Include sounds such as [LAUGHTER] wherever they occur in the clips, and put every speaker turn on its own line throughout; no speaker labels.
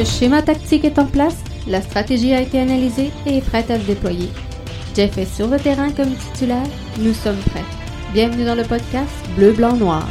Le schéma tactique est en place, la stratégie a été analysée et est prête à se déployer. Jeff est sur le terrain comme titulaire, nous sommes prêts. Bienvenue dans le podcast Bleu, Blanc, Noir.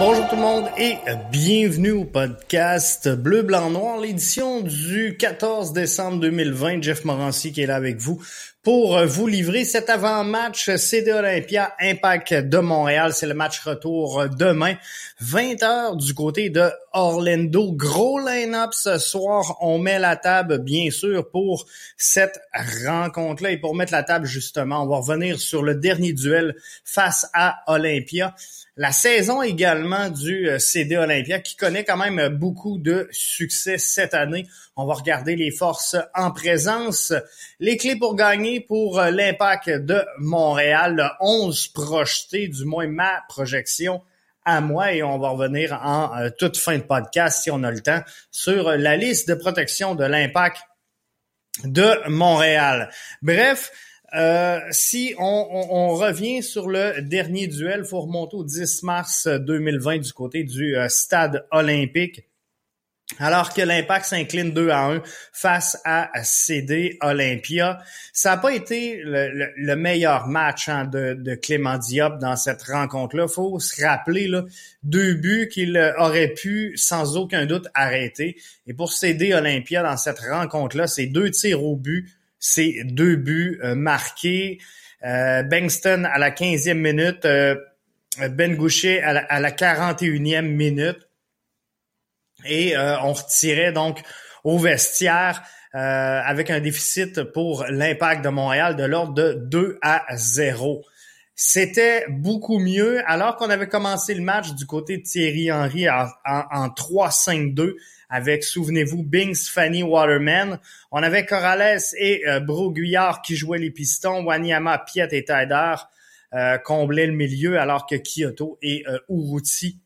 Bonjour tout le monde et bienvenue au podcast Bleu, Blanc, Noir, l'édition du 14 décembre 2020. Jeff Morancy qui est là avec vous pour vous livrer cet avant-match CD Olympia Impact de Montréal. C'est le match retour demain, 20h du côté de Orlando. Gros line-up ce soir. On met la table, bien sûr, pour cette rencontre-là. Et pour mettre la table, justement, on va revenir sur le dernier duel face à Olympia. La saison également du euh, CD Olympia qui connaît quand même beaucoup de succès cette année. On va regarder les forces en présence. Les clés pour gagner pour euh, l'impact de Montréal, le 11 projeté, du moins ma projection à moi et on va revenir en euh, toute fin de podcast si on a le temps sur la liste de protection de l'impact de Montréal. Bref, euh, si on, revient sur le dernier duel, faut remonter au 10 mars 2020 du côté du euh, stade olympique. Alors que l'Impact s'incline 2 à 1 face à CD Olympia, ça n'a pas été le, meilleur match hein, de, de, Clément Diop dans cette rencontre-là. faut se rappeler là, deux buts qu'il aurait pu sans aucun doute arrêter. Et pour CD Olympia dans cette rencontre-là, c'est deux tirs au but c'est deux buts euh, marqués. Euh, Bengston à la 15e minute, euh, Ben Goucher à la, à la 41e minute. Et on retirait donc au vestiaire avec un déficit pour l'impact de Montréal de l'ordre de 2 à 0. C'était beaucoup mieux alors qu'on avait commencé le match du côté de Thierry Henry en, en 3-5-2 avec, souvenez-vous, Bings, Fanny, Waterman. On avait Corrales et euh, Broguillard qui jouaient les pistons, Wanyama, Piet et Taider euh, comblaient le milieu, alors que Kyoto et euh, Uruti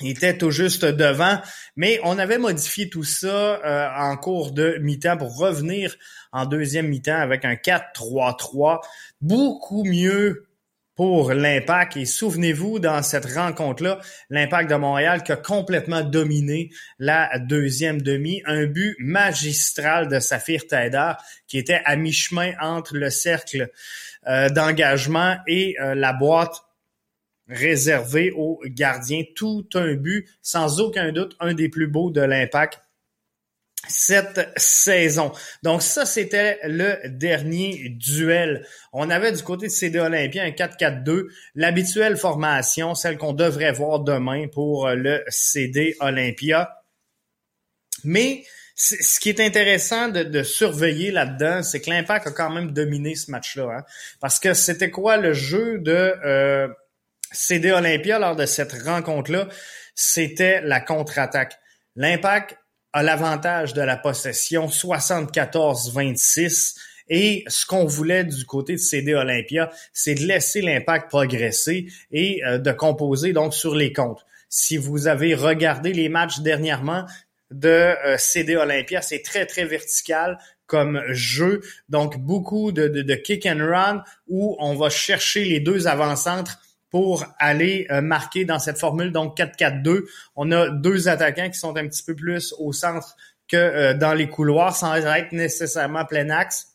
étaient tout juste devant. Mais on avait modifié tout ça euh, en cours de mi-temps pour revenir en deuxième mi-temps avec un 4-3-3. Beaucoup mieux pour l'Impact. Et souvenez-vous, dans cette rencontre-là, l'Impact de Montréal qui a complètement dominé la deuxième demi. Un but magistral de Saphir Taider qui était à mi-chemin entre le cercle euh, d'engagement et euh, la boîte réservée aux gardiens. Tout un but, sans aucun doute, un des plus beaux de l'Impact cette saison. Donc ça, c'était le dernier duel. On avait du côté de CD Olympia un 4-4-2, l'habituelle formation, celle qu'on devrait voir demain pour le CD Olympia. Mais ce qui est intéressant de, surveiller là-dedans, c'est que l'Impact a quand même dominé ce match-là. Hein. Parce que c'était quoi le jeu de euh, CD Olympia lors de cette rencontre-là? C'était la contre-attaque. L'Impact a l'avantage de la possession 74-26. Et ce qu'on voulait du côté de CD Olympia, c'est de laisser l'impact progresser et euh, de composer donc sur les comptes. Si vous avez regardé les matchs dernièrement de euh, CD Olympia, c'est très, très vertical comme jeu. Donc, beaucoup de, de, kick and run où on va chercher les deux avant-centres pour aller euh, marquer dans cette formule, donc 4-4-2. On a deux attaquants qui sont un petit peu plus au centre que euh, dans les couloirs, sans être nécessairement plein axe.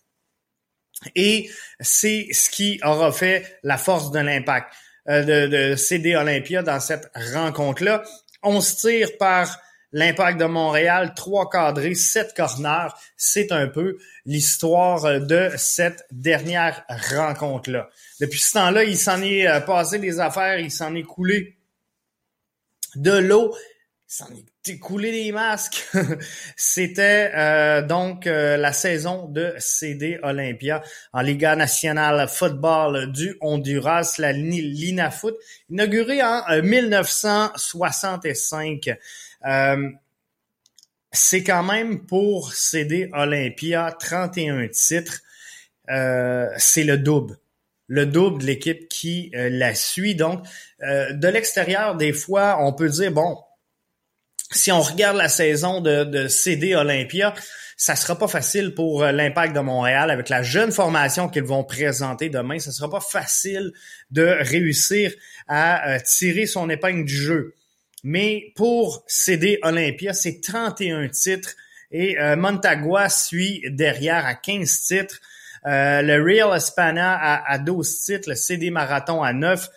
Et c'est ce qui aura fait la force de l'impact euh, de, de CD Olympia dans cette rencontre-là. On se tire par l'impact de Montréal, trois cadrés, sept corners. C'est un peu l'histoire de cette dernière rencontre-là. Depuis ce temps-là, il s'en est euh, passé des affaires, il s'en est coulé de l'eau, il s'en est écoulé des masques. [LAUGHS] C'était euh, donc euh, la saison de CD Olympia en Liga nationale football du Honduras, la Linafoot, inaugurée en 1965. C'est quand même pour CD Olympia 31 titres. c'est le double le double de l'équipe qui euh, la suit. Donc, euh, de l'extérieur, des fois, on peut dire, bon, si on regarde la saison de, CD Olympia, ça sera pas facile pour euh, l'Impact de Montréal avec la jeune formation qu'ils vont présenter demain. Ça sera pas facile de réussir à euh, tirer son épingle du jeu. Mais pour CD Olympia, c'est 31 titres et euh, Montagua suit derrière à 15 titres. le Real Espana à, à, 12 titres, le CD Marathon à 9.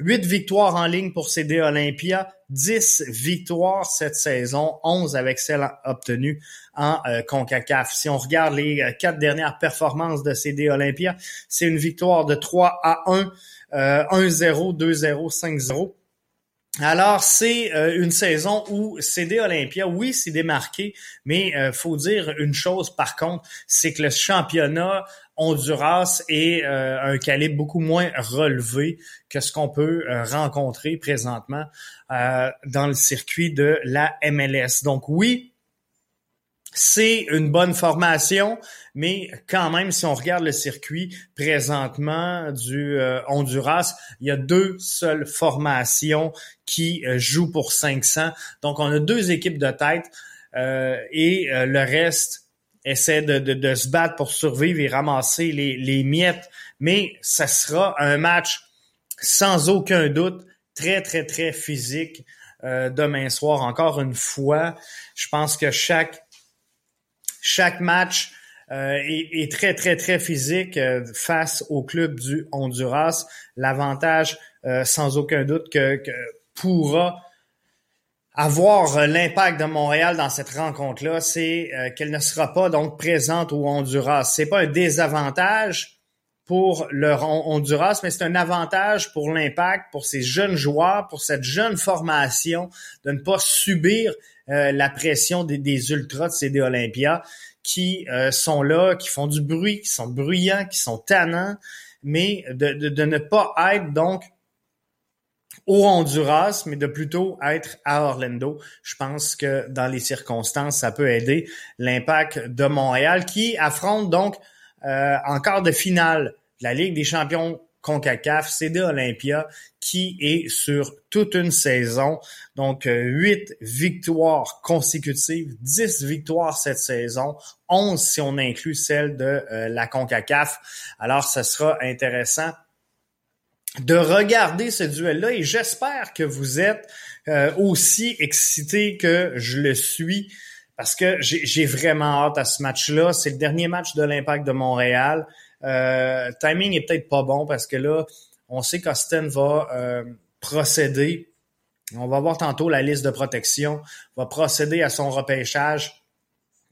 8 victoires en ligne pour CD Olympia, 10 victoires cette saison, 11 avec celles obtenues en euh, CONCACAF. Si on regarde les euh, quatre dernières performances de CD Olympia, c'est une victoire de 3 à 1, 1-0, 2-0, 5-0. Alors, c'est euh, une saison où CD Olympia, oui, s'est démarqué, mais euh, faut dire une chose par contre, c'est que le championnat Honduras est euh, un calibre beaucoup moins relevé que ce qu'on peut euh, rencontrer présentement dans le circuit de la MLS. Donc oui, c'est une bonne formation, mais quand même, si on regarde le circuit présentement du euh, Honduras, il y a deux seules formations qui euh, jouent pour 500. Donc, on a deux équipes de tête euh, et le reste essaie de, se battre pour survivre et ramasser les, les miettes. Mais ça sera un match sans aucun doute très, très, très physique demain soir. Encore une fois, je pense que chaque chaque match euh, est, très, très, très physique euh, face au club du Honduras. L'avantage, euh, sans aucun doute, que, pourra avoir l'impact de Montréal dans cette rencontre-là, c'est qu'elle ne sera pas donc présente au Honduras. C'est pas un désavantage pour le Honduras, mais c'est un avantage pour l'impact, pour ces jeunes joueurs, pour cette jeune formation, de ne pas subir la pression des, ultras de CD Olympia qui euh, sont là, qui font du bruit, qui sont bruyants, qui sont tannants, mais de, de, ne pas être donc au Honduras, mais de plutôt être à Orlando. Je pense que dans les circonstances, ça peut aider l'impact de Montréal qui affronte donc euh, en quart de finale la Ligue des champions CONCACAF, CD Olympia, qui est sur toute une saison. Donc, euh, huit victoires consécutives, 10 victoires cette saison, 11 si on inclut celle de euh, la CONCACAF. Alors, ce sera intéressant de regarder ce duel-là et j'espère que vous êtes euh, aussi excités que je le suis parce que j'ai vraiment hâte à ce match-là. C'est le dernier match de l'Impact de Montréal. Euh, timing est peut-être pas bon parce que là, on sait qu'Austin va euh, procéder. On va voir tantôt la liste de protection, va procéder à son repêchage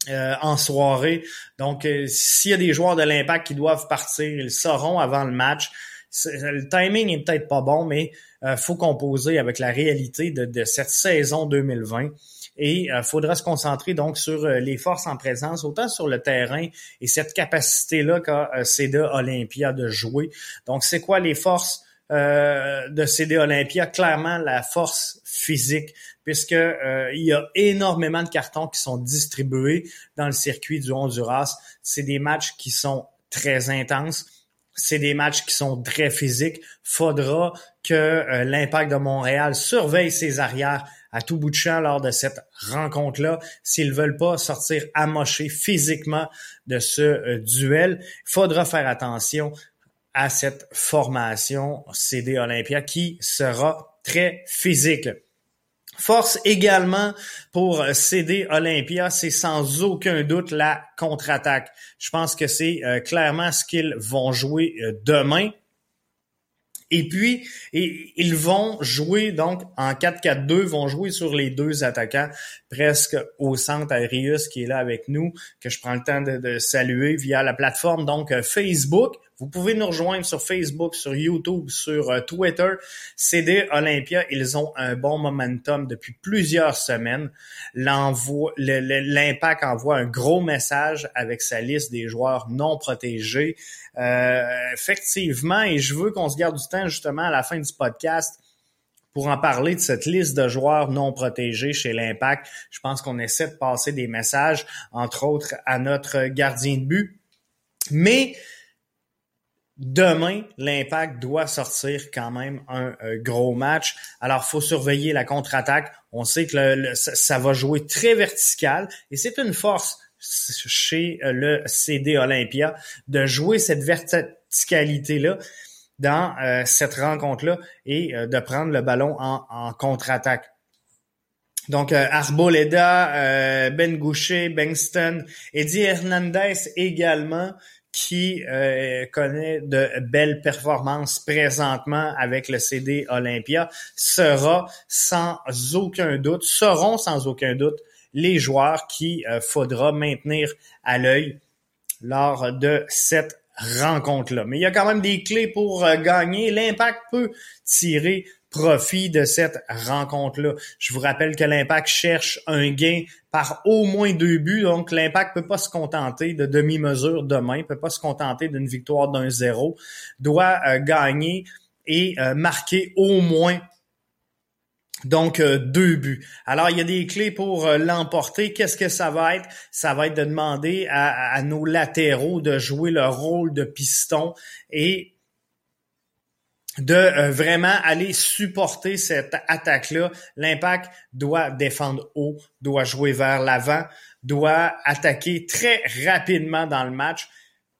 euh, en soirée. Donc, s'il y a des joueurs de l'impact qui doivent partir, ils sauront avant le match. Le timing est peut-être pas bon, mais il faut composer avec la réalité de, de cette saison 2020 et il euh, faudra se concentrer donc sur euh, les forces en présence, autant sur le terrain et cette capacité-là qu'a euh, CD Olympia de jouer. Donc, c'est quoi les forces de CD Olympia? Clairement, la force physique, puisque il y a énormément de cartons qui sont distribués dans le circuit du Honduras. C'est des matchs qui sont très intenses c'est des matchs qui sont très physiques. Faudra que l'Impact de Montréal surveille ses arrières à tout bout de champ lors de cette rencontre-là. S'ils veulent pas sortir amochés physiquement de ce euh, duel, il faudra faire attention à cette formation CD Olympia qui sera très physique. Force également pour CD Olympia, c'est sans aucun doute la contre-attaque. Je pense que c'est euh, clairement ce qu'ils vont jouer euh, demain. Et puis, ils vont jouer donc en 4-4-2, vont jouer sur les deux attaquants, presque au centre Arius qui est là avec nous, que je prends le temps de, de saluer via la plateforme donc euh, Facebook. Vous pouvez nous rejoindre sur Facebook, sur YouTube, sur euh, Twitter. CD Olympia, ils ont un bon momentum depuis plusieurs semaines. L'impact envoie un gros message avec sa liste des joueurs non protégés. Euh, effectivement, et je veux qu'on se garde du temps justement à la fin du podcast pour en parler de cette liste de joueurs non protégés chez l'Impact. Je pense qu'on essaie de passer des messages, entre autres à notre gardien de but. Mais Demain, l'Impact doit sortir quand même un, gros match. Alors, faut surveiller la contre-attaque. On sait que ça, va jouer très vertical et c'est une force chez le CD Olympia de jouer cette verticalité-là dans euh, cette rencontre-là et euh, de prendre le ballon en, contre-attaque. Donc, euh, Arboleda, Ben Goucher, Bengston, Eddie Hernandez également, qui connaît de belles performances présentement avec le CD Olympia, sera sans aucun doute, seront sans aucun doute les joueurs qu'il faudra maintenir à l'œil lors de cette rencontre-là. Mais il y a quand même des clés pour euh, gagner. L'impact peut tirer profit de cette rencontre-là. Je vous rappelle que l'Impact cherche un gain par au moins deux buts, donc l'Impact peut pas se contenter de demi-mesure demain, peut pas se contenter d'une victoire d'un zéro, doit euh, gagner et euh, marquer au moins donc, euh, deux buts. Alors, il y a des clés pour l'emporter. Qu'est-ce que ça va être? Ça va être de demander à, nos latéraux de jouer le rôle de piston et de euh, vraiment aller supporter cette attaque-là. L'impact doit défendre haut, doit jouer vers l'avant, doit attaquer très rapidement dans le match.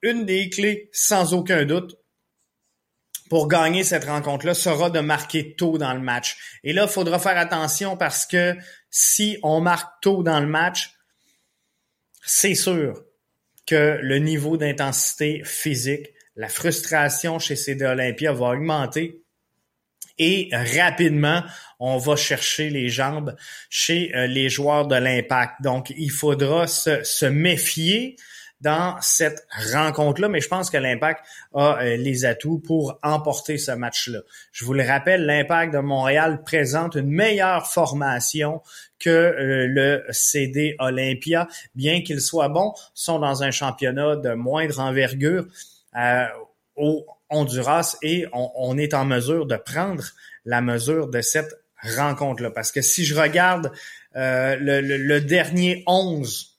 Une des clés, sans aucun doute, pour gagner cette rencontre-là sera de marquer tôt dans le match. Et là, il faudra faire attention parce que si on marque tôt dans le match, c'est sûr que le niveau d'intensité physique, la frustration chez CD Olympia va augmenter et rapidement, on va chercher les jambes chez euh, les joueurs de l'impact. Donc, il faudra se, se méfier dans cette rencontre-là, mais je pense que l'Impact a euh, les atouts pour emporter ce match-là. Je vous le rappelle, l'Impact de Montréal présente une meilleure formation que euh, le CD Olympia, bien qu'ils soient bons, sont dans un championnat de moindre envergure au Honduras et on, est en mesure de prendre la mesure de cette rencontre-là. Parce que si je regarde le, le, dernier 11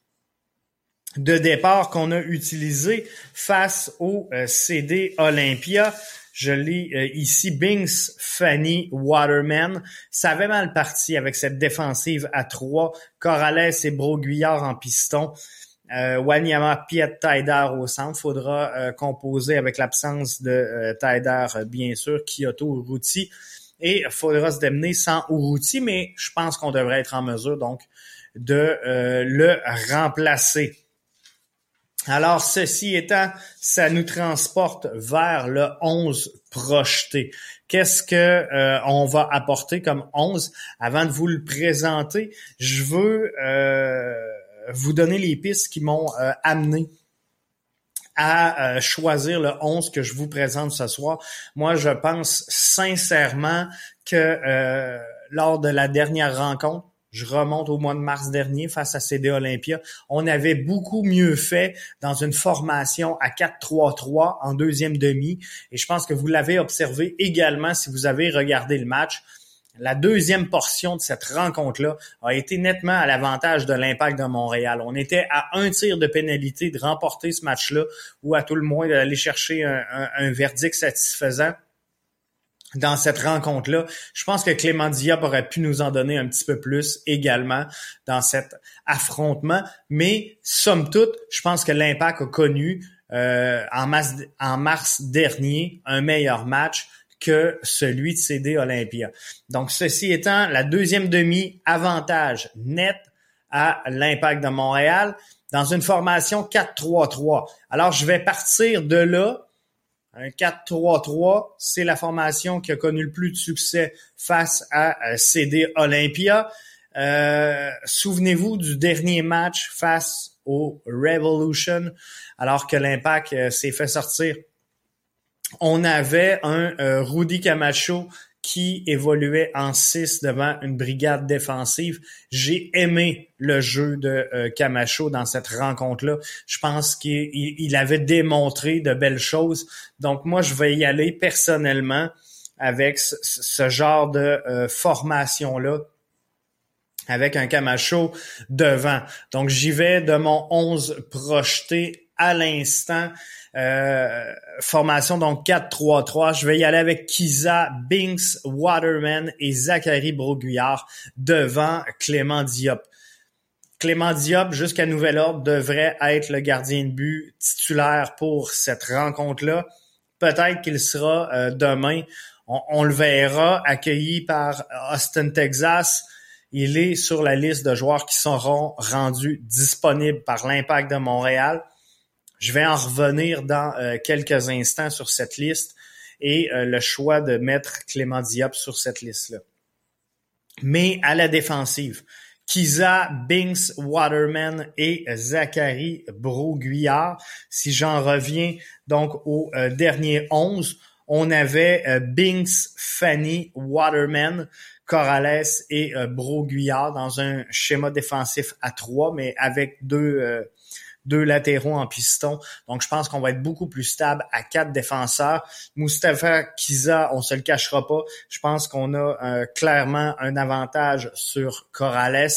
de départ qu'on a utilisé face au euh, CD Olympia. Je lis euh, ici Binks, Fanny, Waterman. Ça avait mal parti avec cette défensive à trois. Corrales et Broguillard en piston. Euh, Wanyama, Piet, Taider au centre. Faudra euh, composer avec l'absence de Taider, bien sûr, Kyoto, Uruti. Et faudra se démener sans Uruti, mais je pense qu'on devrait être en mesure donc de le remplacer. Alors, ceci étant, ça nous transporte vers le 11 projeté. Qu'est-ce que euh, on va apporter comme 11 Avant de vous le présenter, je veux euh, vous donner les pistes qui m'ont euh, amené à choisir le 11 que je vous présente ce soir. Moi, je pense sincèrement que lors de la dernière rencontre, je remonte au mois de mars dernier face à CD Olympia. On avait beaucoup mieux fait dans une formation à 4-3-3 en deuxième demi. Et je pense que vous l'avez observé également si vous avez regardé le match. La deuxième portion de cette rencontre-là a été nettement à l'avantage de l'impact de Montréal. On était à un tir de pénalité de remporter ce match-là ou à tout le moins d'aller chercher un, verdict satisfaisant dans cette rencontre-là. Je pense que Clément Diop aurait pu nous en donner un petit peu plus également dans cet affrontement. Mais somme toute, je pense que l'Impact a connu euh, en mars dernier un meilleur match que celui de CD Olympia. Donc, ceci étant, la deuxième demi, avantage net à l'Impact de Montréal dans une formation 4-3-3. Alors, je vais partir de là un 4-3-3, c'est la formation qui a connu le plus de succès face à CD Olympia. Euh, souvenez-vous du dernier match face au Revolution, alors que l'Impact euh, s'est fait sortir. On avait un euh, Rudy Camacho qui évoluait en 6 devant une brigade défensive. J'ai aimé le jeu de euh, Camacho dans cette rencontre-là. Je pense qu'il avait démontré de belles choses. Donc moi, je vais y aller personnellement avec ce, genre de euh, formation-là avec un Camacho devant. Donc j'y vais de mon 11 projeté à l'instant. Euh, formation donc 4-3-3. Je vais y aller avec Kiza, Binks, Waterman et Zachary Broguillard devant Clément Diop. Clément Diop, jusqu'à nouvel ordre, devrait être le gardien de but titulaire pour cette rencontre-là. Peut-être qu'il sera euh, demain. On, le verra, accueilli par Austin, Texas. Il est sur la liste de joueurs qui seront rendus disponibles par l'Impact de Montréal. Je vais en revenir dans euh, quelques instants sur cette liste et euh, le choix de mettre Clément Diop sur cette liste-là. Mais à la défensive, Kiza, Binks, Waterman et Zachary Broguillard. Si j'en reviens donc au euh, dernier 11, on avait euh, Binks, Fanny, Waterman, Corrales et Broguillard dans un schéma défensif à trois, mais avec deux deux latéraux en piston. Donc, je pense qu'on va être beaucoup plus stable à quatre défenseurs. Mustafa Kiza, on se le cachera pas. Je pense qu'on a euh, clairement un avantage sur Corrales.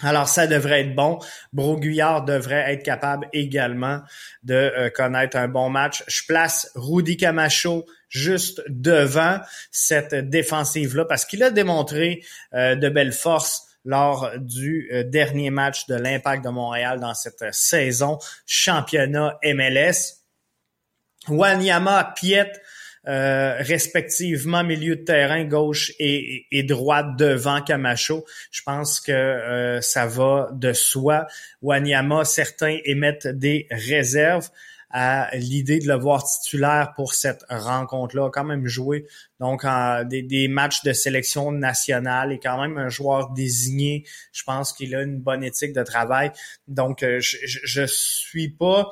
Alors, ça devrait être bon. Broguillard devrait être capable également de euh, connaître un bon match. Je place Rudy Camacho juste devant cette défensive-là parce qu'il a démontré euh, de belles forces lors du euh, dernier match de l'Impact de Montréal dans cette saison championnat MLS. Wanyama, Piet, euh, respectivement milieu de terrain gauche et, et, droite devant Camacho. Je pense que euh, ça va de soi. Wanyama, certains émettent des réserves à l'idée de le voir titulaire pour cette rencontre-là. Quand même joué donc des, matchs de sélection nationale et quand même un joueur désigné. Je pense qu'il a une bonne éthique de travail. Donc euh, je, je, suis pas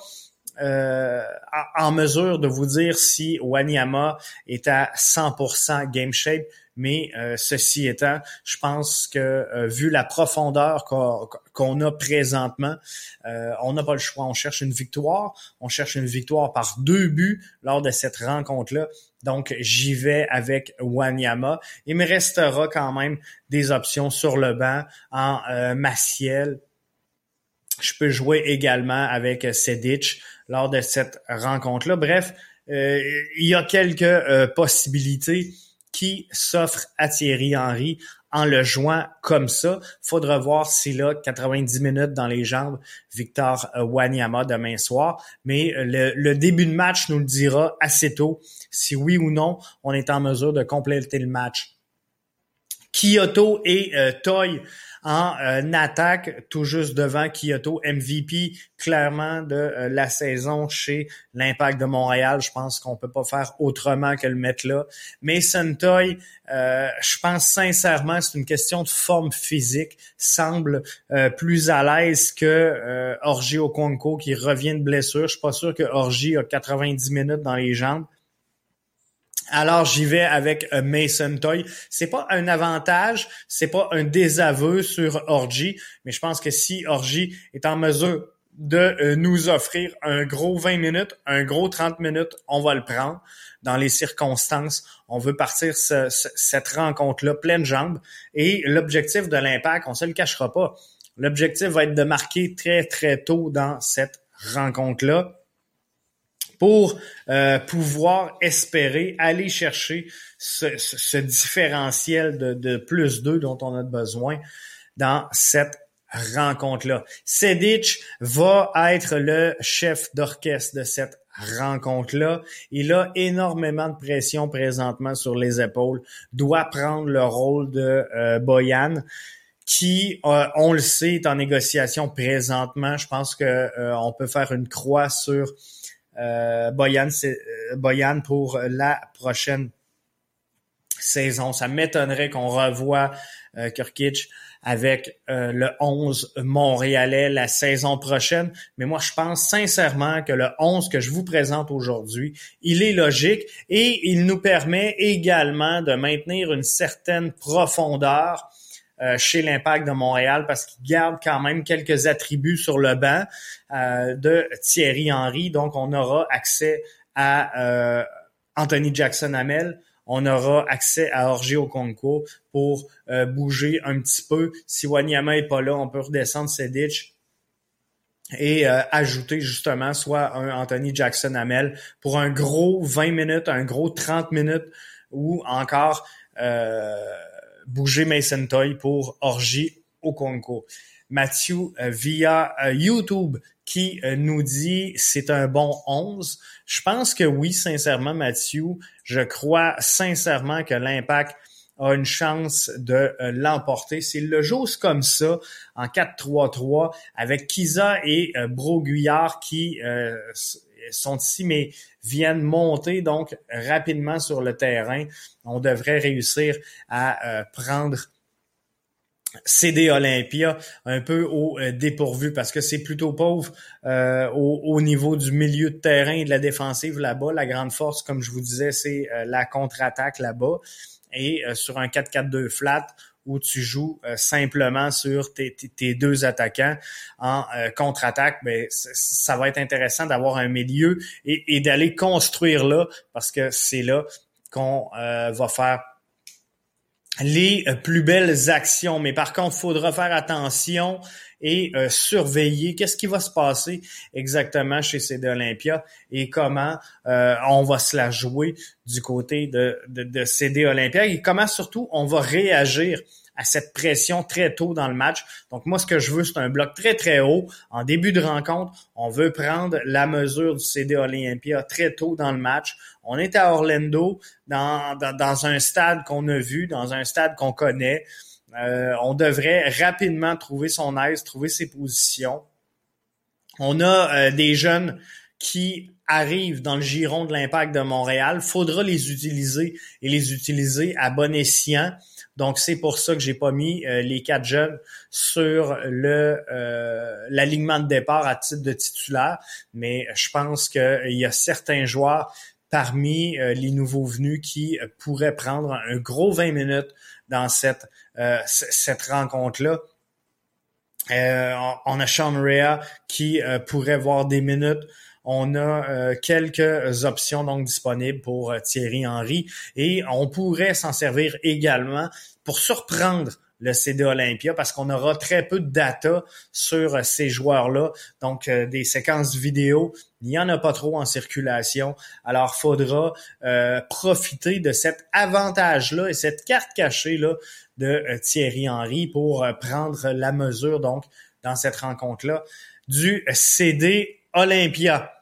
euh, en mesure de vous dire si Wanyama est à 100% game shape. Mais euh, ceci étant, je pense que euh, vu la profondeur qu'on a présentement, euh, on n'a pas le choix. On cherche une victoire. On cherche une victoire par deux buts lors de cette rencontre-là. Donc, j'y vais avec Wanyama. Il me restera quand même des options sur le banc en Maciel. Je peux jouer également avec Sedic lors de cette rencontre-là. Bref, il y a quelques possibilités qui s'offre à Thierry Henry en le jouant comme ça. Faudra voir s'il a 90 minutes dans les jambes, Victor Wanyama demain soir. Mais le, début de match nous le dira assez tôt si oui ou non on est en mesure de compléter le match. Kyoto et euh, Toy en euh, attaque, tout juste devant Kyoto, MVP clairement de euh, la saison chez l'Impact de Montréal. Je pense qu'on peut pas faire autrement que le mettre là. Mason Toy, euh, je pense sincèrement, c'est une question de forme physique. Semble plus à l'aise que Orgi Okonko qui revient de blessure. Je suis pas sûr que Orgi a 90 minutes dans les jambes. Alors j'y vais avec Mason Toy. C'est pas un avantage, c'est pas un désaveu sur Orgy, mais je pense que si Orgy est en mesure de euh, nous offrir un gros 20 minutes, un gros 30 minutes, on va le prendre. Dans les circonstances, on veut partir cette rencontre-là pleine jambe. Et l'objectif de l'impact, on se le cachera pas. L'objectif va être de marquer très, très tôt dans cette rencontre-là pour euh, pouvoir espérer aller chercher ce, différentiel de, plus 2 dont on a besoin dans cette rencontre-là. Sedic va être le chef d'orchestre de cette rencontre-là. Il a énormément de pression présentement sur les épaules, doit prendre le rôle de euh, Boyan qui, euh, on le sait, est en négociation présentement. Je pense que on peut faire une croix sur euh, Boyan, euh, Boyan pour la prochaine saison. Ça m'étonnerait qu'on revoie euh, avec euh, le 11 montréalais la saison prochaine. Mais moi, je pense sincèrement que le 11 que je vous présente aujourd'hui, il est logique et il nous permet également de maintenir une certaine profondeur euh, chez l'Impact de Montréal parce qu'il garde quand même quelques attributs sur le banc euh, de Thierry Henry. Donc, on aura accès à euh, Anthony Jackson Hamel. On aura accès à Orgé Okonko pour bouger un petit peu. Si Wanyama est pas là, on peut redescendre Sedic et ajouter justement soit un Anthony Jackson Hamel pour un gros 20 minutes, un gros 30 minutes ou encore bouger Mason Toy pour Orgie au concours. Matthew euh, via YouTube qui nous dit c'est un bon 11. Je pense que oui, sincèrement, Matthew. Je crois sincèrement que l'impact a une chance de euh, l'emporter. C'est le jose comme ça en 4-3-3 avec Kiza et euh, Broguillard qui euh, sont ici mais viennent monter donc rapidement sur le terrain. On devrait réussir à prendre CD Olympia un peu au dépourvu parce que c'est plutôt pauvre au, au, niveau du milieu de terrain et de la défensive là-bas. La grande force, comme je vous disais, c'est la contre-attaque là-bas et euh, sur un 4-4-2 flat où tu joues euh, simplement sur tes, deux attaquants en euh, contre-attaque, ben, ça va être intéressant d'avoir un milieu et, d'aller construire là parce que c'est là qu'on va faire les plus belles actions. Mais par contre, il faudra faire attention et euh, surveiller qu'est-ce qui va se passer exactement chez CD Olympia et comment euh, on va se la jouer du côté de, de, de CD Olympia et comment surtout on va réagir à cette pression très tôt dans le match. Donc moi, ce que je veux, c'est un bloc très, très haut. En début de rencontre, on veut prendre la mesure du CD Olympia très tôt dans le match. On est à Orlando, dans, dans, un stade qu'on a vu, dans un stade qu'on connaît. Euh, on devrait rapidement trouver son aise, trouver ses positions. On a euh, des jeunes qui arrivent dans le giron de l'impact de Montréal. Faudra les utiliser et les utiliser à bon escient. Donc c'est pour ça que j'ai pas mis euh, les quatre jeunes sur le l'alignement de départ à titre de titulaire, mais je pense qu'il y a certains joueurs parmi les nouveaux venus qui pourraient prendre un gros 20 minutes dans cette euh, cette rencontre-là. Euh, on a Sean Rea qui euh, pourrait voir des minutes. On a quelques options donc disponibles pour Thierry Henry et on pourrait s'en servir également pour surprendre le CD Olympia parce qu'on aura très peu de data sur euh, ces joueurs-là. Donc, euh, des séquences vidéo, il n'y en a pas trop en circulation. Alors, faudra euh, profiter de cet avantage-là et cette carte cachée-là de Thierry Henry pour prendre la mesure, donc, dans cette rencontre-là, du CD Olympia.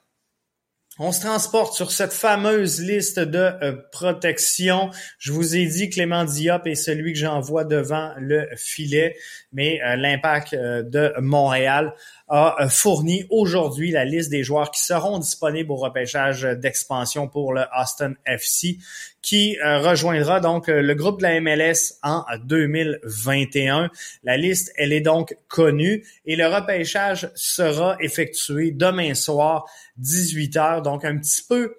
On se transporte sur cette fameuse liste de euh, protection. Je vous ai dit Clément Diop est celui que j'envoie devant le filet, mais euh, l'impact euh, de Montréal a fourni aujourd'hui la liste des joueurs qui seront disponibles au repêchage d'expansion pour le Austin FC, qui rejoindra donc le groupe de la MLS en 2021. La liste, elle est donc connue et le repêchage sera effectué demain soir 18 heures, donc un petit peu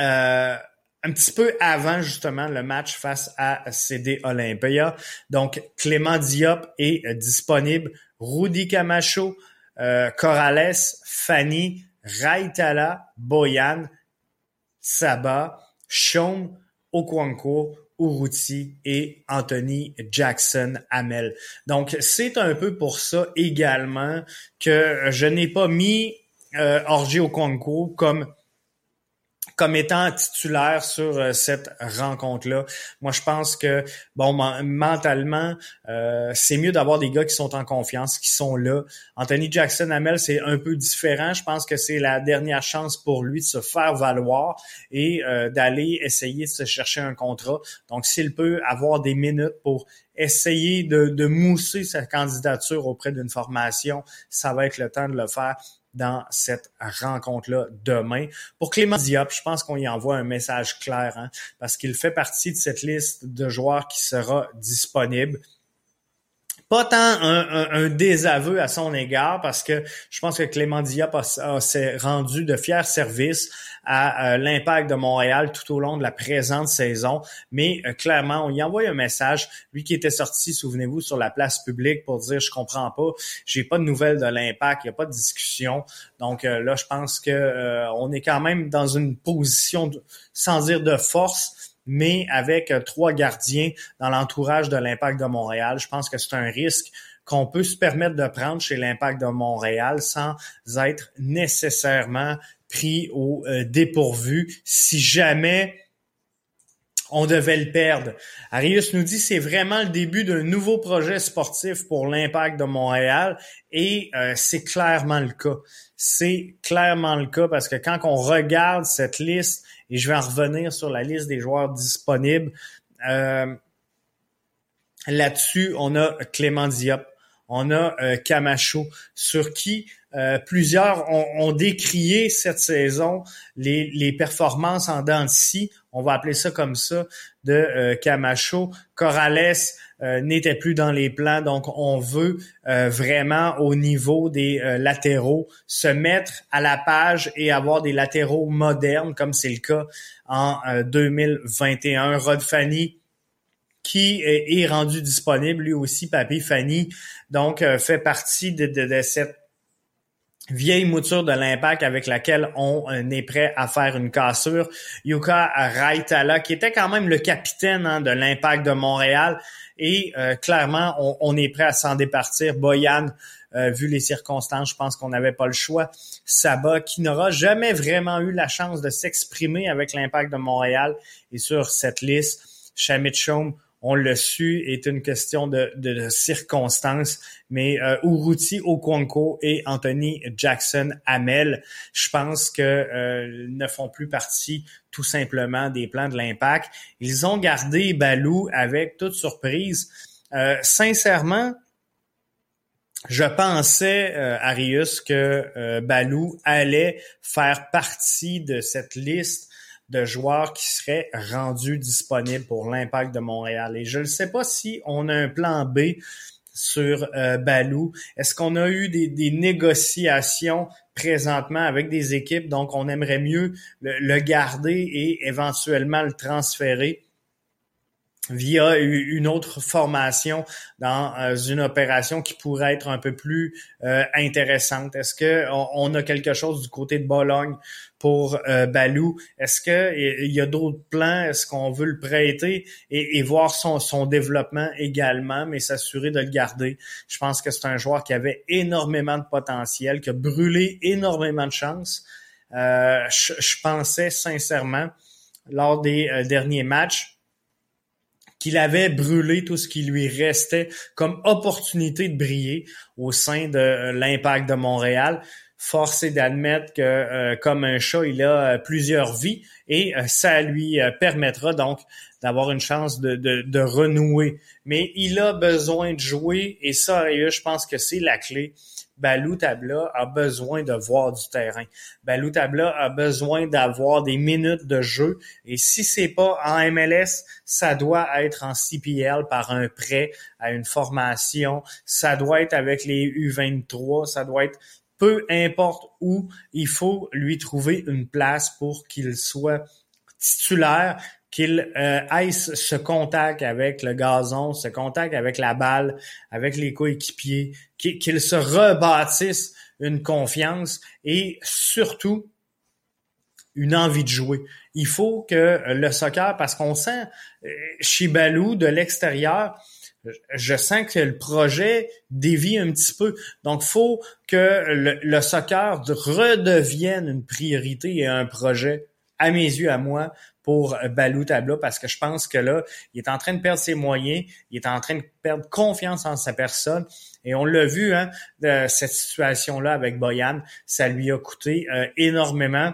euh, un petit peu avant justement le match face à CD Olympia. Donc Clément Diop est euh, disponible, Rudy Camacho, euh, Corrales, Fanny, Raitala, Boyan, Saba, Sean, Okwanko, Uruti et Anthony Jackson Hamel. Donc, c'est un peu pour ça également que je n'ai pas mis euh, Congo comme comme étant titulaire sur euh, cette rencontre-là. Moi, je pense que, bon, mentalement, euh, c'est mieux d'avoir des gars qui sont en confiance, qui sont là. Anthony Jackson Hamel, c'est un peu différent. Je pense que c'est la dernière chance pour lui de se faire valoir et euh, d'aller essayer de se chercher un contrat. Donc, s'il peut avoir des minutes pour essayer de, de mousser sa candidature auprès d'une formation, ça va être le temps de le faire dans cette rencontre-là demain. Pour Clément Diop, je pense qu'on y envoie un message clair, hein, parce qu'il fait partie de cette liste de joueurs qui sera disponible pas tant un, désaveu à son égard parce que je pense que Clément Diop s'est rendu de fiers services à, euh, l'impact de Montréal tout au long de la présente saison. Mais euh, clairement, on y envoie un message. Lui qui était sorti, souvenez-vous, sur la place publique pour dire je comprends pas, j'ai pas de nouvelles de l'impact, il n'y a pas de discussion. Donc euh, là, je pense que on est quand même dans une position, sans dire de force, mais avec trois gardiens dans l'entourage de l'Impact de Montréal, je pense que c'est un risque qu'on peut se permettre de prendre chez l'Impact de Montréal sans être nécessairement pris au dépourvu si jamais on devait le perdre. Arius nous dit c'est vraiment le début d'un nouveau projet sportif pour l'impact de Montréal et euh, c'est clairement le cas. C'est clairement le cas parce que quand on regarde cette liste, et je vais en revenir sur la liste des joueurs disponibles, euh, là-dessus, on a Clément Diop, on a euh, Camacho, sur qui euh, plusieurs ont, décrié cette saison les, les performances en dents on va appeler ça comme ça, de euh, Camacho. Corrales euh, n'était plus dans les plans, donc on veut vraiment au niveau des latéraux se mettre à la page et avoir des latéraux modernes, comme c'est le cas en 2021. Rod Fanny qui est, rendu disponible, lui aussi, Papy Fanny, donc fait partie de, de cette vieille mouture de l'impact avec laquelle on est prêt à faire une cassure. Yuka Raitala, qui était quand même le capitaine hein, de l'impact de Montréal, et euh, clairement, on, est prêt à s'en départir. Boyan, euh, vu les circonstances, je pense qu'on n'avait pas le choix. Saba, qui n'aura jamais vraiment eu la chance de s'exprimer avec l'impact de Montréal, et sur cette liste, Shamit on l'a su, est une question de, de circonstances. Mais euh, Uruti Okonko et Anthony Jackson Hamel, je pense que euh, ne font plus partie tout simplement des plans de l'impact. Ils ont gardé Balou avec toute surprise. Euh, sincèrement, je pensais, euh, Arius, que Balou allait faire partie de cette liste de joueurs qui seraient rendus disponibles pour l'impact de Montréal. Et je ne sais pas si on a un plan B sur euh, Balou. Est-ce qu'on a eu des, des, négociations présentement avec des équipes, donc on aimerait mieux le garder et éventuellement le transférer via une autre formation dans euh, une opération qui pourrait être un peu plus euh, intéressante. Est-ce que on, a quelque chose du côté de Bologne pour euh, Balou? Est-ce que il y a d'autres plans? Est-ce qu'on veut le prêter et, voir son, son développement également, mais s'assurer de le garder? Je pense que c'est un joueur qui avait énormément de potentiel, qui a brûlé énormément de chances. Je, je, pensais sincèrement lors des derniers matchs qu'il avait brûlé tout ce qui lui restait comme opportunité de briller au sein de euh, l'impact de Montréal. Force est d'admettre que euh, comme un chat, il a euh, plusieurs vies et ça lui permettra donc d'avoir une chance de, de, de, renouer. Mais il a besoin de jouer et ça, je pense que c'est la clé. Balou Tabla a besoin de voir du terrain. Balou Tabla a besoin d'avoir des minutes de jeu. Et si c'est pas en MLS, ça doit être en CPL par un prêt à une formation. Ça doit être avec les U23. Ça doit être peu importe où, il faut lui trouver une place pour qu'il soit titulaire qu'il euh, ait ce contact avec le gazon, ce contact avec la balle, avec les coéquipiers, qu'il se rebâtisse une confiance et surtout une envie de jouer. Il faut que le soccer, parce qu'on sent euh, chez Balou de l'extérieur, je sens que le projet dévie un petit peu. Donc, faut que le soccer redevienne une priorité et un projet, à mes yeux, à moi, pour Balou Tabla parce que je pense que là, il est en train de perdre ses moyens, il est en train de perdre confiance en sa personne. Et on l'a vu, hein, de cette situation-là avec Boyan, ça lui a coûté euh, énormément.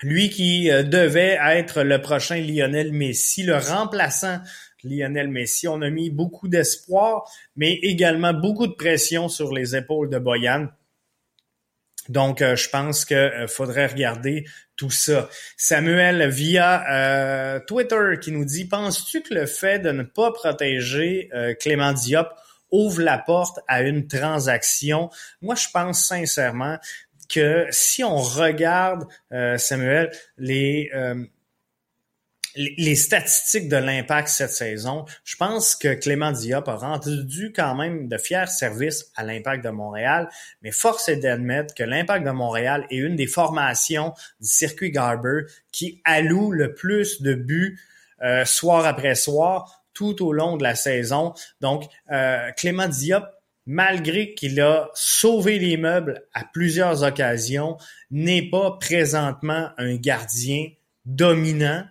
Lui qui euh, devait être le prochain Lionel Messi, le remplaçant Lionel Messi. On a mis beaucoup d'espoir, mais également beaucoup de pression sur les épaules de Boyan. Donc, euh, je pense qu'il euh, faudrait regarder tout ça. Samuel via euh, Twitter qui nous dit Penses-tu que le fait de ne pas protéger Clément Diop ouvre la porte à une transaction? Moi, je pense sincèrement que si on regarde, Samuel, les les statistiques de l'impact cette saison, je pense que Clément Diop a rendu quand même de fiers services à l'impact de Montréal, mais force est d'admettre que l'impact de Montréal est une des formations du circuit Garber qui alloue le plus de buts soir après soir tout au long de la saison. Donc, Clément Diop, malgré qu'il a sauvé les meubles à plusieurs occasions, n'est pas présentement un gardien dominant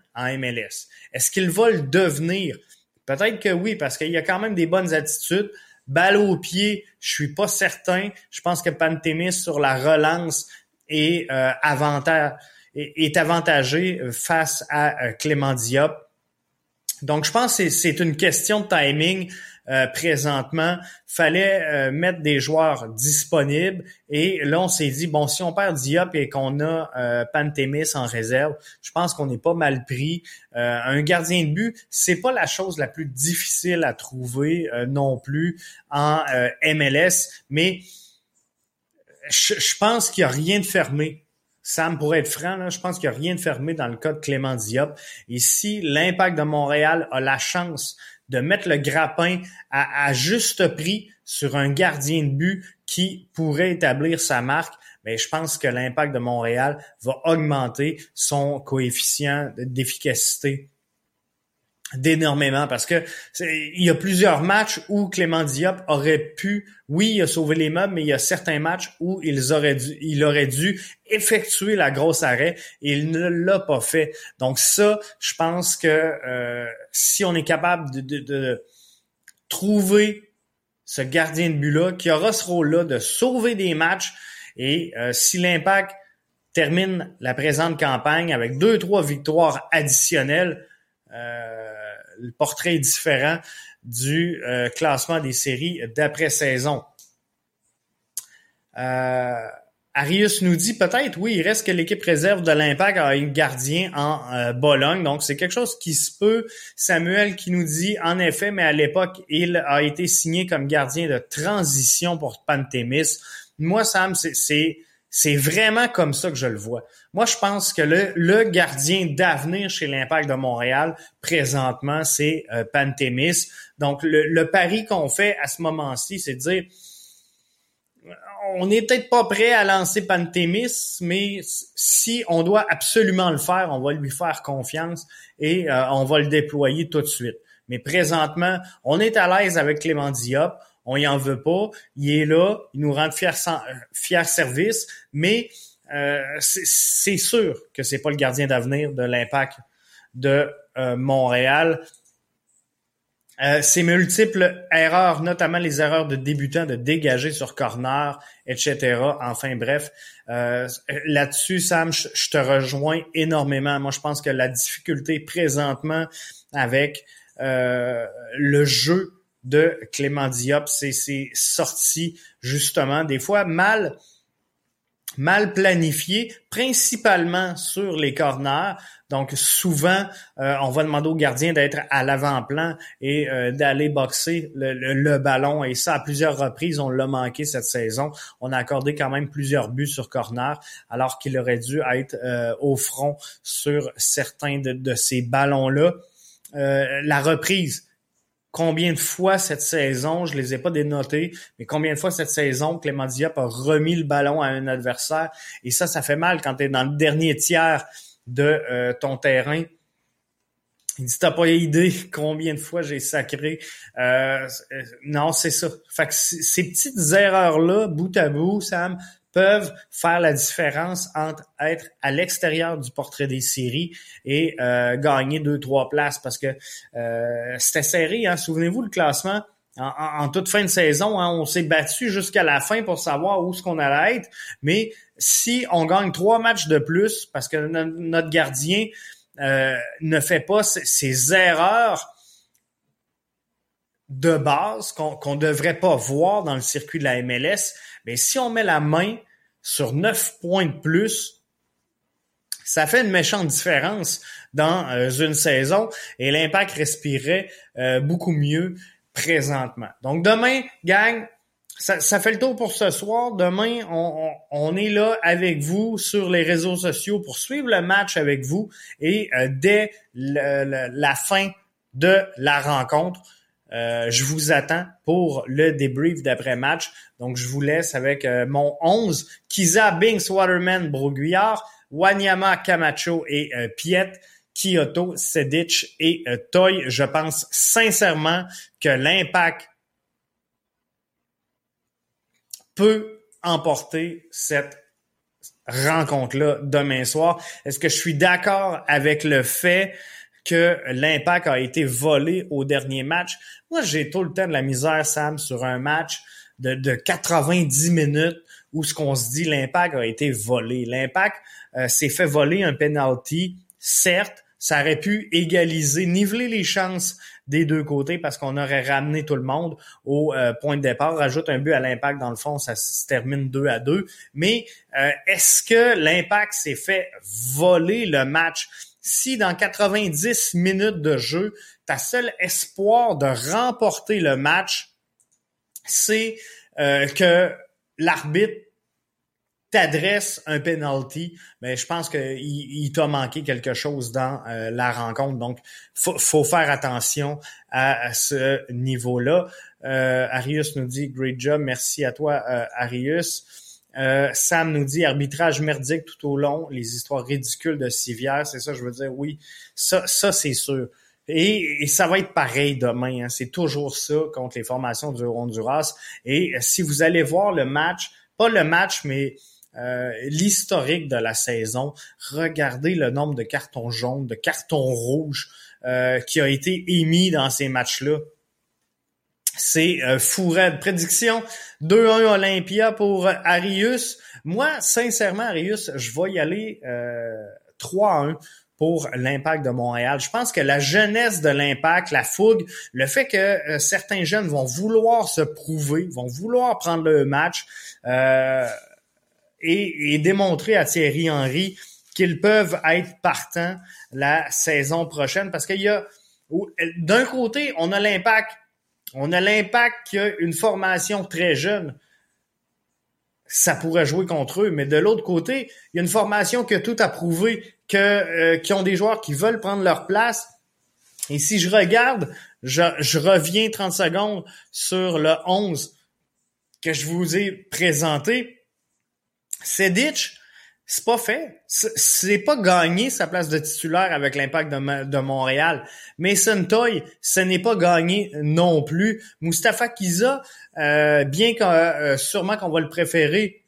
Est-ce qu'il va le devenir? Peut-être que oui, parce qu'il y a quand même des bonnes attitudes. Balle au pied, je suis pas certain. Je pense que Pantémis sur la relance est, euh, avantagé face à euh, Clément Diop. Donc, je pense que c'est une question de timing. Euh, présentement, fallait euh, mettre des joueurs disponibles et là on s'est dit bon si on perd Diop et qu'on a euh, Pantémis en réserve, je pense qu'on est pas mal pris. un gardien de but, c'est pas la chose la plus difficile à trouver non plus en MLS, mais je, pense qu'il y a rien de fermé. Sam, pourrait être franc, je pense qu'il n'y a rien de fermé dans le cas de Clément Diop. Et si l'impact de Montréal a la chance de mettre le grappin à, juste prix sur un gardien de but qui pourrait établir sa marque, mais je pense que l'impact de Montréal va augmenter son coefficient d'efficacité d'énormément parce que il y a plusieurs matchs où Clément Diop aurait pu, oui, il a sauvé les meubles, mais il y a certains matchs où ils auraient dû, il aurait dû effectuer la grosse arrêt et il ne l'a pas fait. Donc ça, je pense que euh, si on est capable de, de, trouver ce gardien de but-là, qui aura ce rôle-là de sauver des matchs et euh, si l'impact termine la présente campagne avec deux, trois victoires additionnelles, euh, le portrait est différent du euh, classement des séries d'après-saison. Euh, Arius nous dit peut-être, oui, il reste que l'équipe réserve de l'Impact a un gardien en euh, Bologne, donc c'est quelque chose qui se peut. Samuel qui nous dit, en effet, mais à l'époque, il a été signé comme gardien de transition pour Pantémis. Moi, Sam, c'est c'est vraiment comme ça que je le vois. Moi, je pense que le, gardien d'avenir chez l'Impact de Montréal, présentement, c'est euh, Pantémis. Donc, le, pari qu'on fait à ce moment-ci, c'est de dire, on n'est peut-être pas prêt à lancer Pantémis, mais si on doit absolument le faire, on va lui faire confiance et euh, on va le déployer tout de suite. Mais présentement, on est à l'aise avec Clément Diop on y en veut pas, il est là, il nous rend fier, fier service, mais euh, c'est sûr que c'est pas le gardien d'avenir de l'impact de euh, Montréal. Euh, ces multiples erreurs, notamment les erreurs de débutants de dégager sur corner, etc. Enfin bref, là-dessus, Sam, je, te rejoins énormément. Moi, je pense que la difficulté présentement avec le jeu de Clément Diop, c'est sorti justement des fois mal mal planifié, principalement sur les corners. Donc souvent, euh, on va demander au gardien d'être à l'avant-plan et euh, d'aller boxer le, ballon. Et ça, à plusieurs reprises, on l'a manqué cette saison. On a accordé quand même plusieurs buts sur corner, alors qu'il aurait dû être euh, au front sur certains de, de ces ballons-là. la reprise, combien de fois cette saison, je les ai pas dénotés, mais combien de fois cette saison Clément Diop a remis le ballon à un adversaire. Et ça, ça fait mal quand tu es dans le dernier tiers de euh, ton terrain. Il dit, t'as pas idée [LAUGHS] combien de fois j'ai sacré. Euh, euh, non, c'est ça. Fait que ces petites erreurs-là, bout à bout, Sam, peuvent faire la différence entre être à l'extérieur du portrait des séries et euh, gagner deux, trois places parce que euh, c'était serré. Hein? Souvenez-vous le classement. En, toute fin de saison, hein, on s'est battu jusqu'à la fin pour savoir où ce qu'on allait être. Mais si on gagne trois matchs de plus, parce que notre gardien euh, ne fait pas ces erreurs de base qu'on ne devrait pas voir dans le circuit de la MLS, mais si on met la main sur 9 points de plus, ça fait une méchante différence dans euh, une saison et l'impact respirait euh, beaucoup mieux présentement. Donc demain, gang, ça, fait le tour pour ce soir. Demain, on, est là avec vous sur les réseaux sociaux pour suivre le match avec vous et euh, dès la fin de la rencontre, euh, je vous attends pour le débrief d'après-match. Donc, je vous laisse avec euh, mon 11. Kiza, Binks, Waterman, Broguillard, Wanyama, Camacho et euh, Piet. Kyoto, Sedic et euh, Toy. Je pense sincèrement que l'impact peut emporter cette rencontre-là demain soir. Est-ce que je suis d'accord avec le fait que l'impact a été volé au dernier match? Moi, j'ai tout le temps de la misère, Sam, sur un match de, de 90 minutes où ce qu'on se dit, l'impact a été volé. L'impact euh, s'est fait voler un penalty, certes, ça aurait pu égaliser, niveler les chances des deux côtés parce qu'on aurait ramené tout le monde au euh, point de départ. Rajoute un but à l'impact, dans le fond, ça se termine 2 à 2. Mais euh, est-ce que l'impact s'est fait voler le match? Si dans 90 minutes de jeu, ta seul espoir de remporter le match, c'est que l'arbitre t'adresse un penalty, mais je pense qu'il il, t'a manqué quelque chose dans euh, la rencontre. Donc, faut, faut faire attention à, ce niveau-là. Euh, Arius nous dit Great job, merci à toi, euh, Arius. Euh, Sam nous dit arbitrage merdique tout au long, les histoires ridicules de Civière, c'est ça, je veux dire, oui, ça, c'est sûr. Et, ça va être pareil demain. Hein. C'est toujours ça contre les formations du Honduras. Et si vous allez voir le match, pas le match, mais euh, l'historique de la saison, regardez le nombre de cartons jaunes, de cartons rouges euh, qui a été émis dans ces matchs-là. C'est euh, fou Prédiction 2-1 Olympia pour Arius. Moi, sincèrement, Arius, je vais y aller 3-1 pour l'impact de Montréal. Je pense que la jeunesse de l'impact, la fougue, le fait que euh, certains jeunes vont vouloir se prouver, vont vouloir prendre le match euh, et, démontrer à Thierry Henry qu'ils peuvent être partants la saison prochaine parce qu'il y a d'un côté, on a l'impact, on a l'impact qui a une formation très jeune ça pourrait jouer contre eux. Mais de l'autre côté, il y a une formation qui a tout à prouver, que, euh, qui ont des joueurs qui veulent prendre leur place. Et si je regarde, je, reviens 30 secondes sur le 11 que je vous ai présenté. Sedic, c'est pas fait. C'est pas gagné sa place de titulaire avec l'impact de, de, Montréal. Mason Toy, ce n'est pas gagné non plus. Mustafa Kiza, euh, bien que euh, sûrement qu'on va le préférer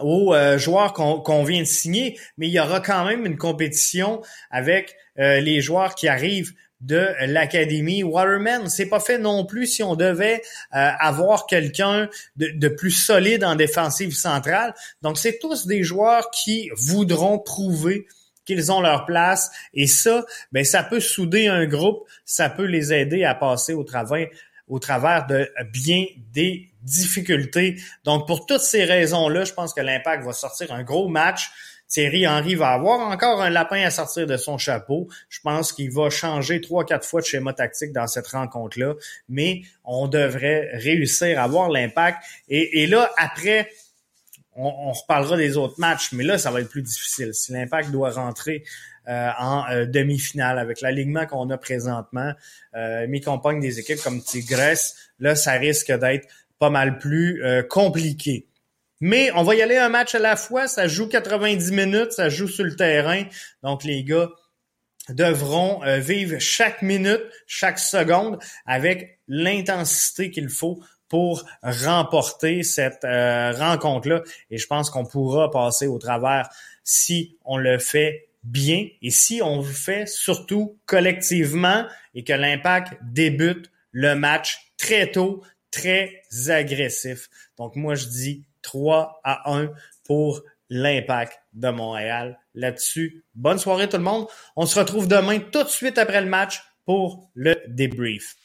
aux euh, joueurs qu'on vient de signer, mais il y aura quand même une compétition avec les joueurs qui arrivent de l'académie Waterman. C'est pas fait non plus si on devait euh, avoir quelqu'un de, plus solide en défensive centrale. Donc c'est tous des joueurs qui voudront prouver qu'ils ont leur place et ça, ben ça peut souder un groupe, ça peut les aider à passer au travers au travers de bien des difficultés. Donc pour toutes ces raisons-là, je pense que l'Impact va sortir un gros match. Thierry Henry va avoir encore un lapin à sortir de son chapeau. Je pense qu'il va changer trois, quatre fois de schéma tactique dans cette rencontre-là, mais on devrait réussir à avoir l'impact. Et, là, après, on, reparlera des autres matchs, mais là, ça va être plus difficile. Si l'impact doit rentrer euh, en euh, demi-finale avec l'alignement qu'on a présentement, euh, mes compagnes des équipes comme Tigres, là, ça risque d'être pas mal plus euh, compliqué. Mais on va y aller un match à la fois. Ça joue 90 minutes, ça joue sur le terrain. Donc les gars devront euh, vivre chaque minute, chaque seconde avec l'intensité qu'il faut pour remporter cette euh, rencontre-là. Et je pense qu'on pourra passer au travers si on le fait bien et si on le fait surtout collectivement et que l'impact débute le match très tôt, très agressif. Donc moi je dis 3 à 1 pour l'impact de Montréal. Là-dessus, bonne soirée tout le monde. On se retrouve demain tout de suite après le match pour le débrief.